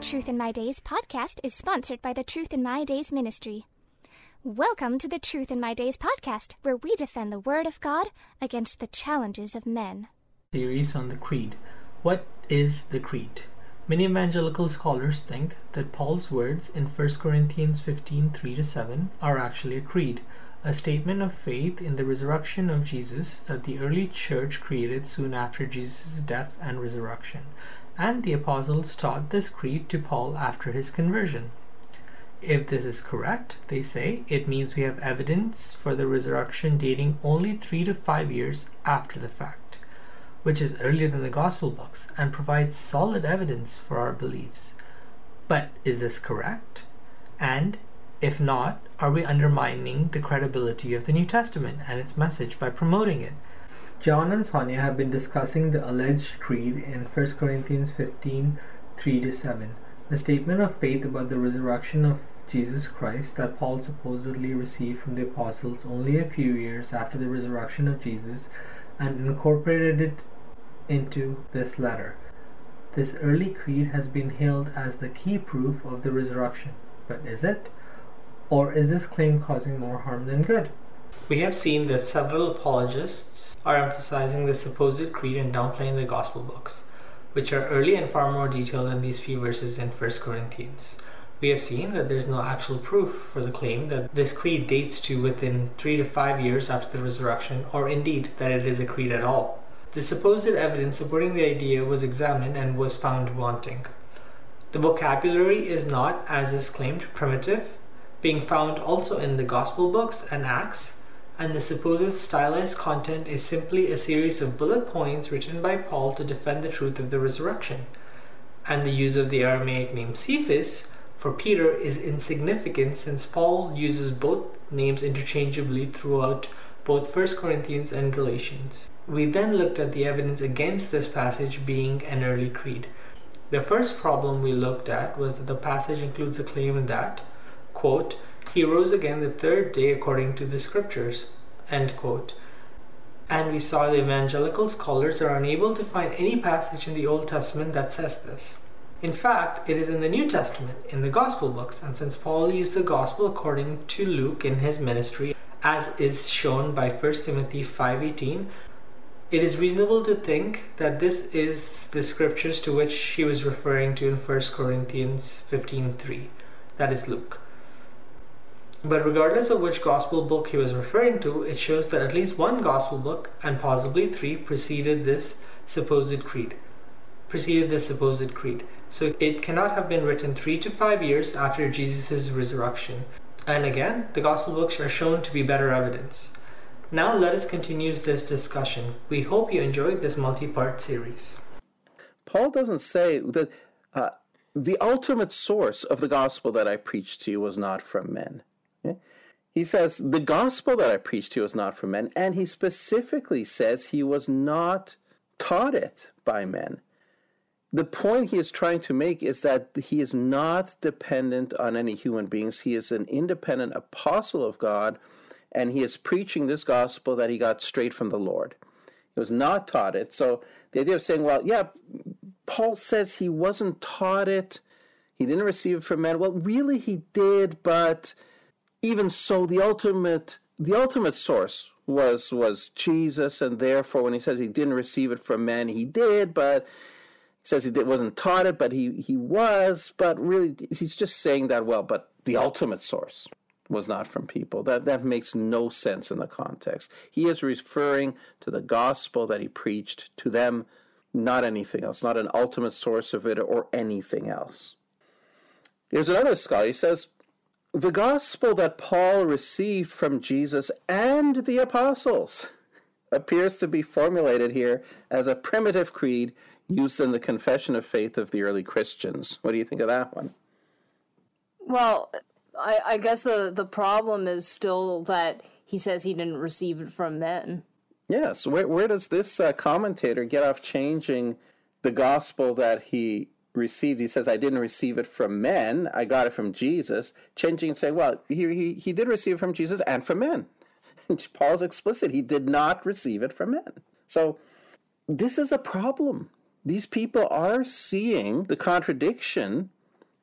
Truth in My Days podcast is sponsored by the Truth in My Days ministry. Welcome to the Truth in My Days podcast, where we defend the Word of God against the challenges of men. Series on the Creed. What is the Creed? Many evangelical scholars think that Paul's words in 1 Corinthians 15 3 7 are actually a creed, a statement of faith in the resurrection of Jesus that the early church created soon after Jesus' death and resurrection, and the apostles taught this creed to Paul after his conversion. If this is correct, they say, it means we have evidence for the resurrection dating only three to five years after the fact which is earlier than the Gospel books and provides solid evidence for our beliefs. But is this correct? And if not, are we undermining the credibility of the New Testament and its message by promoting it? John and Sonia have been discussing the alleged creed in 1 Corinthians 15 3 7, a statement of faith about the resurrection of Jesus Christ that Paul supposedly received from the apostles only a few years after the resurrection of Jesus and incorporated it into this letter. This early creed has been hailed as the key proof of the resurrection. But is it? Or is this claim causing more harm than good? We have seen that several apologists are emphasizing the supposed creed and downplaying the gospel books, which are early and far more detailed than these few verses in 1 Corinthians. We have seen that there is no actual proof for the claim that this creed dates to within three to five years after the resurrection, or indeed that it is a creed at all. The supposed evidence supporting the idea was examined and was found wanting. The vocabulary is not, as is claimed, primitive, being found also in the Gospel books and Acts, and the supposed stylized content is simply a series of bullet points written by Paul to defend the truth of the resurrection. And the use of the Aramaic name Cephas for Peter is insignificant since Paul uses both names interchangeably throughout both 1 Corinthians and Galatians. We then looked at the evidence against this passage being an early creed. The first problem we looked at was that the passage includes a claim that, quote, he rose again the third day according to the scriptures. And we saw the evangelical scholars are unable to find any passage in the Old Testament that says this. In fact, it is in the New Testament, in the Gospel books, and since Paul used the Gospel according to Luke in his ministry, as is shown by 1 Timothy 5:18, it is reasonable to think that this is the scriptures to which he was referring to in 1 Corinthians 15:3. That is Luke. But regardless of which gospel book he was referring to, it shows that at least one gospel book, and possibly three, preceded this supposed creed. Preceded this supposed creed. So it cannot have been written three to five years after Jesus' resurrection. And again, the gospel books are shown to be better evidence. Now let us continue this discussion. We hope you enjoyed this multi-part series. Paul doesn't say that uh, the ultimate source of the gospel that I preached to you was not from men. He says the gospel that I preached to you was not from men, and he specifically says he was not taught it by men. The point he is trying to make is that he is not dependent on any human beings. He is an independent apostle of God and he is preaching this gospel that he got straight from the Lord. He was not taught it. So the idea of saying, well, yeah, Paul says he wasn't taught it, he didn't receive it from men. Well, really he did, but even so, the ultimate the ultimate source was was Jesus, and therefore when he says he didn't receive it from men, he did, but he says he did, wasn't taught it, but he, he was, but really he's just saying that, well, but the ultimate source was not from people. That that makes no sense in the context. He is referring to the gospel that he preached to them, not anything else, not an ultimate source of it or anything else. Here's another scholar. He says, the gospel that Paul received from Jesus and the apostles appears to be formulated here as a primitive creed used in the confession of faith of the early Christians. What do you think of that one? Well, I, I guess the, the problem is still that he says he didn't receive it from men. Yes. Where, where does this uh, commentator get off changing the gospel that he received? He says, I didn't receive it from men, I got it from Jesus. Changing and saying, well, he, he, he did receive it from Jesus and from men. Paul's explicit. He did not receive it from men. So this is a problem. These people are seeing the contradiction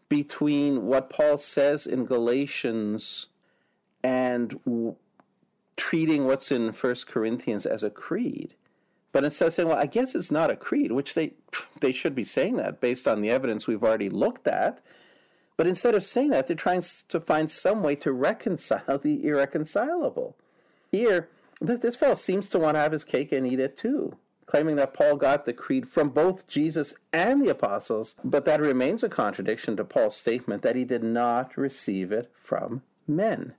between what Paul says in Galatians and w- treating what's in First Corinthians as a creed. But instead of saying, well, I guess it's not a creed, which they they should be saying that based on the evidence we've already looked at. But instead of saying that, they're trying to find some way to reconcile the irreconcilable. Here, this, fellow seems to want to have his cake and eat it too claiming that Paul got the creed from both Jesus and the apostles, but that remains a contradiction to Paul's statement that he did not receive it from men.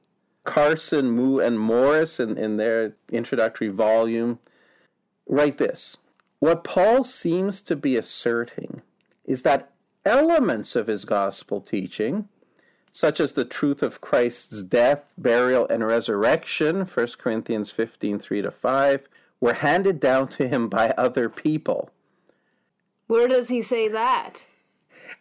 Carson, Moo, and Morris, in, in their introductory volume, write this What Paul seems to be asserting is that elements of his gospel teaching, such as the truth of Christ's death, burial, and resurrection, 1 Corinthians 15 3 to 5, were handed down to him by other people. Where does he say that?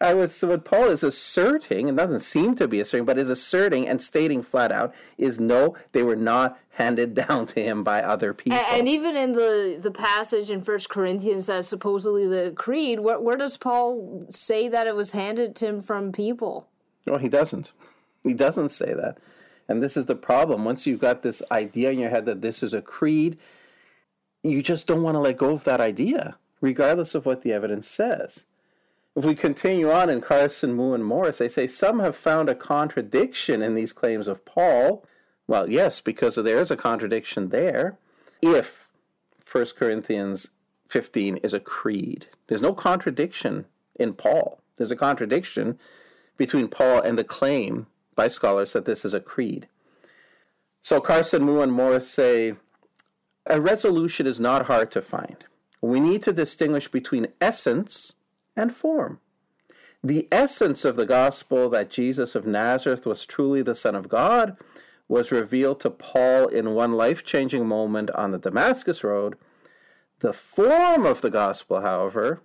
I was so what Paul is asserting, and doesn't seem to be asserting, but is asserting and stating flat out is no, they were not handed down to him by other people. And, and even in the the passage in First Corinthians that's supposedly the creed, where, where does Paul say that it was handed to him from people? Well, he doesn't. He doesn't say that. And this is the problem. Once you've got this idea in your head that this is a creed, you just don't want to let go of that idea, regardless of what the evidence says. If we continue on in Carson, Moo, and Morris, they say some have found a contradiction in these claims of Paul. Well, yes, because there is a contradiction there. If 1 Corinthians 15 is a creed, there's no contradiction in Paul. There's a contradiction between Paul and the claim by scholars that this is a creed. So Carson, Moo, and Morris say a resolution is not hard to find. We need to distinguish between essence and form. The essence of the gospel that Jesus of Nazareth was truly the Son of God was revealed to Paul in one life changing moment on the Damascus Road. The form of the gospel, however,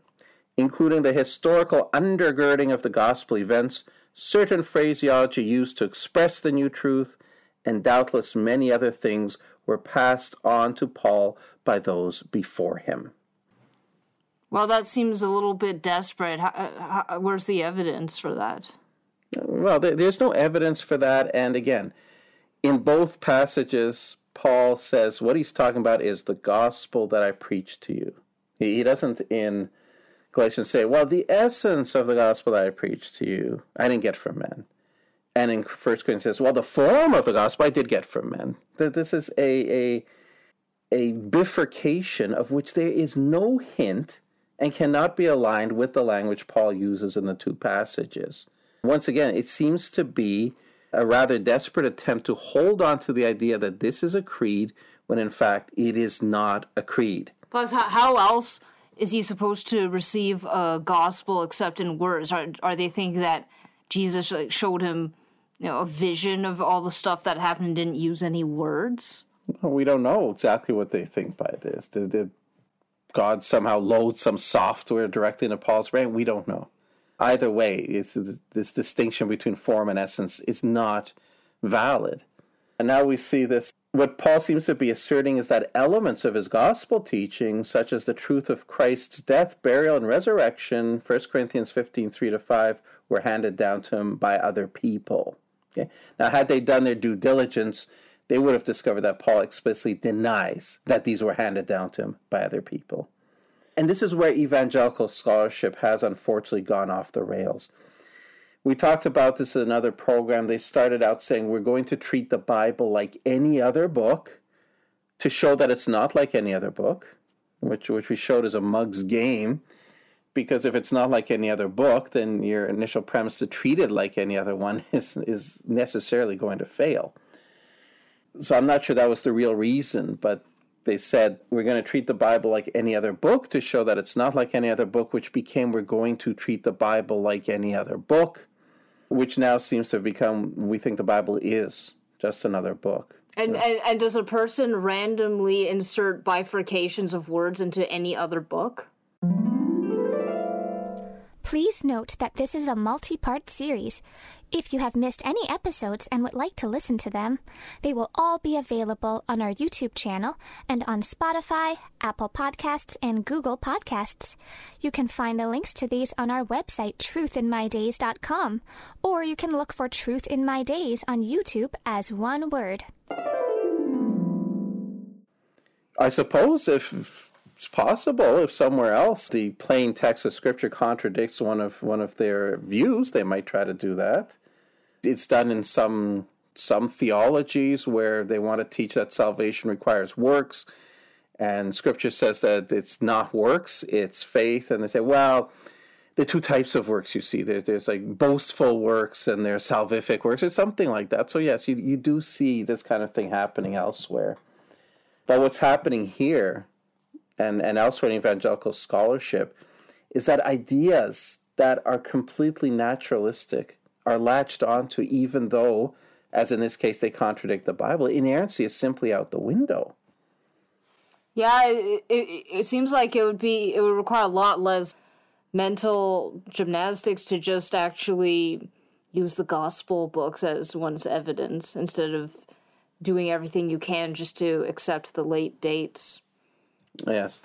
including the historical undergirding of the gospel events, certain phraseology used to express the new truth, and doubtless many other things were passed on to Paul by those before him. Well, that seems a little bit desperate. How, uh, how, where's the evidence for that? Well, there's no evidence for that. And again, in both passages, Paul says what he's talking about is the gospel that I preach to you. He, he doesn't in Galatians say, well, the essence of the gospel that I preach to you, I didn't get from men. And in First Corinthians says, well, the form of the gospel I did get from men. That this is a, a a bifurcation of which there is no hint and cannot be aligned with the language Paul uses in the two passages. Once again, it seems to be a rather desperate attempt to hold on to the idea that this is a creed when in fact it is not a creed. Plus, how else is he supposed to receive a gospel except in words? Are, are they thinking that Jesus showed him you know, a vision of all the stuff that happened and didn't use any words? We don't know exactly what they think by this. Did, did God somehow loads some software directly into Paul's brain? We don't know. Either way, it's, this distinction between form and essence is not valid. And now we see this. What Paul seems to be asserting is that elements of his gospel teaching, such as the truth of Christ's death, burial, and resurrection, 1 Corinthians 15 3 to 5, were handed down to him by other people. Okay? Now, had they done their due diligence, they would have discovered that Paul explicitly denies that these were handed down to him by other people. And this is where evangelical scholarship has unfortunately gone off the rails. We talked about this in another program. They started out saying we're going to treat the Bible like any other book to show that it's not like any other book, which, which we showed as a mug's game because if it's not like any other book, then your initial premise to treat it like any other one is is necessarily going to fail. So I'm not sure that was the real reason, but they said we're going to treat the Bible like any other book to show that it's not like any other book, which became we're going to treat the Bible like any other book, which now seems to have become, we think the Bible is just another book. And, and and does a person randomly insert bifurcations of words into any other book? Please note that this is a multi part series. If you have missed any episodes and would like to listen to them, they will all be available on our YouTube channel and on Spotify, Apple Podcasts, and Google Podcasts. You can find the links to these on our website, truthinmydays.com, or you can look for Truth in My Days on YouTube as one word. I suppose if it's possible if somewhere else the plain text of scripture contradicts one of one of their views, they might try to do that. It's done in some some theologies where they want to teach that salvation requires works, and scripture says that it's not works, it's faith, and they say, well, the two types of works you see there's, there's like boastful works and there's salvific works or something like that so yes you, you do see this kind of thing happening elsewhere but what's happening here and, and elsewhere in evangelical scholarship is that ideas that are completely naturalistic are latched onto, even though, as in this case, they contradict the Bible. Inerrancy is simply out the window. Yeah, it, it, it seems like it would be it would require a lot less mental gymnastics to just actually use the gospel books as one's evidence instead of doing everything you can just to accept the late dates. Yes.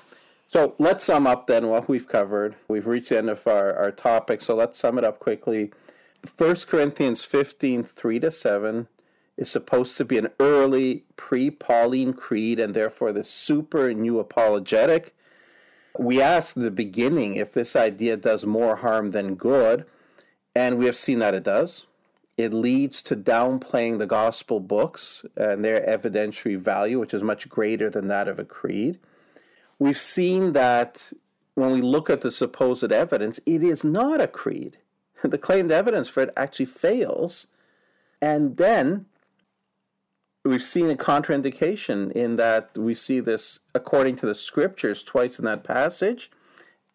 So let's sum up then what we've covered. We've reached the end of our, our topic, so let's sum it up quickly. 1 Corinthians 15, 3 to 7 is supposed to be an early pre Pauline creed and therefore the super new apologetic. We asked at the beginning if this idea does more harm than good, and we have seen that it does. It leads to downplaying the gospel books and their evidentiary value, which is much greater than that of a creed. We've seen that when we look at the supposed evidence, it is not a creed. The claimed evidence for it actually fails. And then we've seen a contraindication in that we see this according to the scriptures twice in that passage.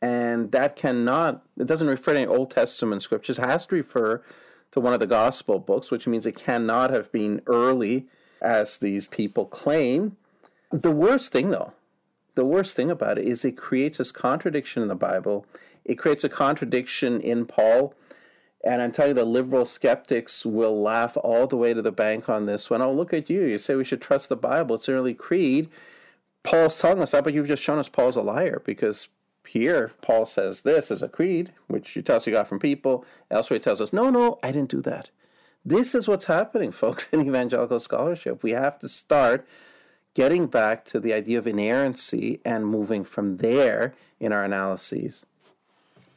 And that cannot, it doesn't refer to any Old Testament scriptures, it has to refer to one of the gospel books, which means it cannot have been early as these people claim. The worst thing, though, the worst thing about it is it creates this contradiction in the Bible. It creates a contradiction in Paul. And I'm telling you, the liberal skeptics will laugh all the way to the bank on this one. Oh, look at you. You say we should trust the Bible. It's an early creed. Paul's telling us that, but you've just shown us Paul's a liar because here Paul says this is a creed, which you tell us you got from people. Elsewhere he tells us, no, no, I didn't do that. This is what's happening, folks, in evangelical scholarship. We have to start getting back to the idea of inerrancy and moving from there in our analyses.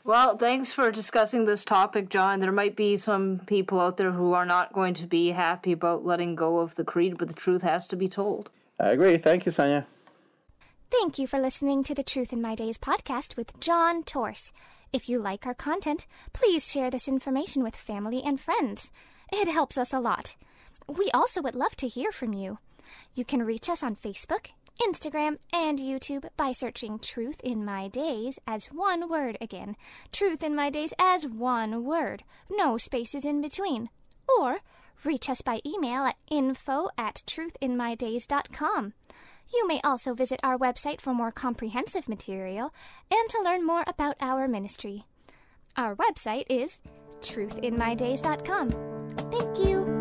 Well, thanks for discussing this topic, John. There might be some people out there who are not going to be happy about letting go of the creed, but the truth has to be told. I agree. Thank you, Sonia. Thank you for listening to the Truth in My Days podcast with John Torse. If you like our content, please share this information with family and friends. It helps us a lot. We also would love to hear from you. You can reach us on Facebook, Instagram, and YouTube by searching Truth in My Days as one word again. Truth in My Days as one word. No spaces in between. Or reach us by email at info at truthinmydays.com. You may also visit our website for more comprehensive material and to learn more about our ministry. Our website is truthinmydays.com. Thank you.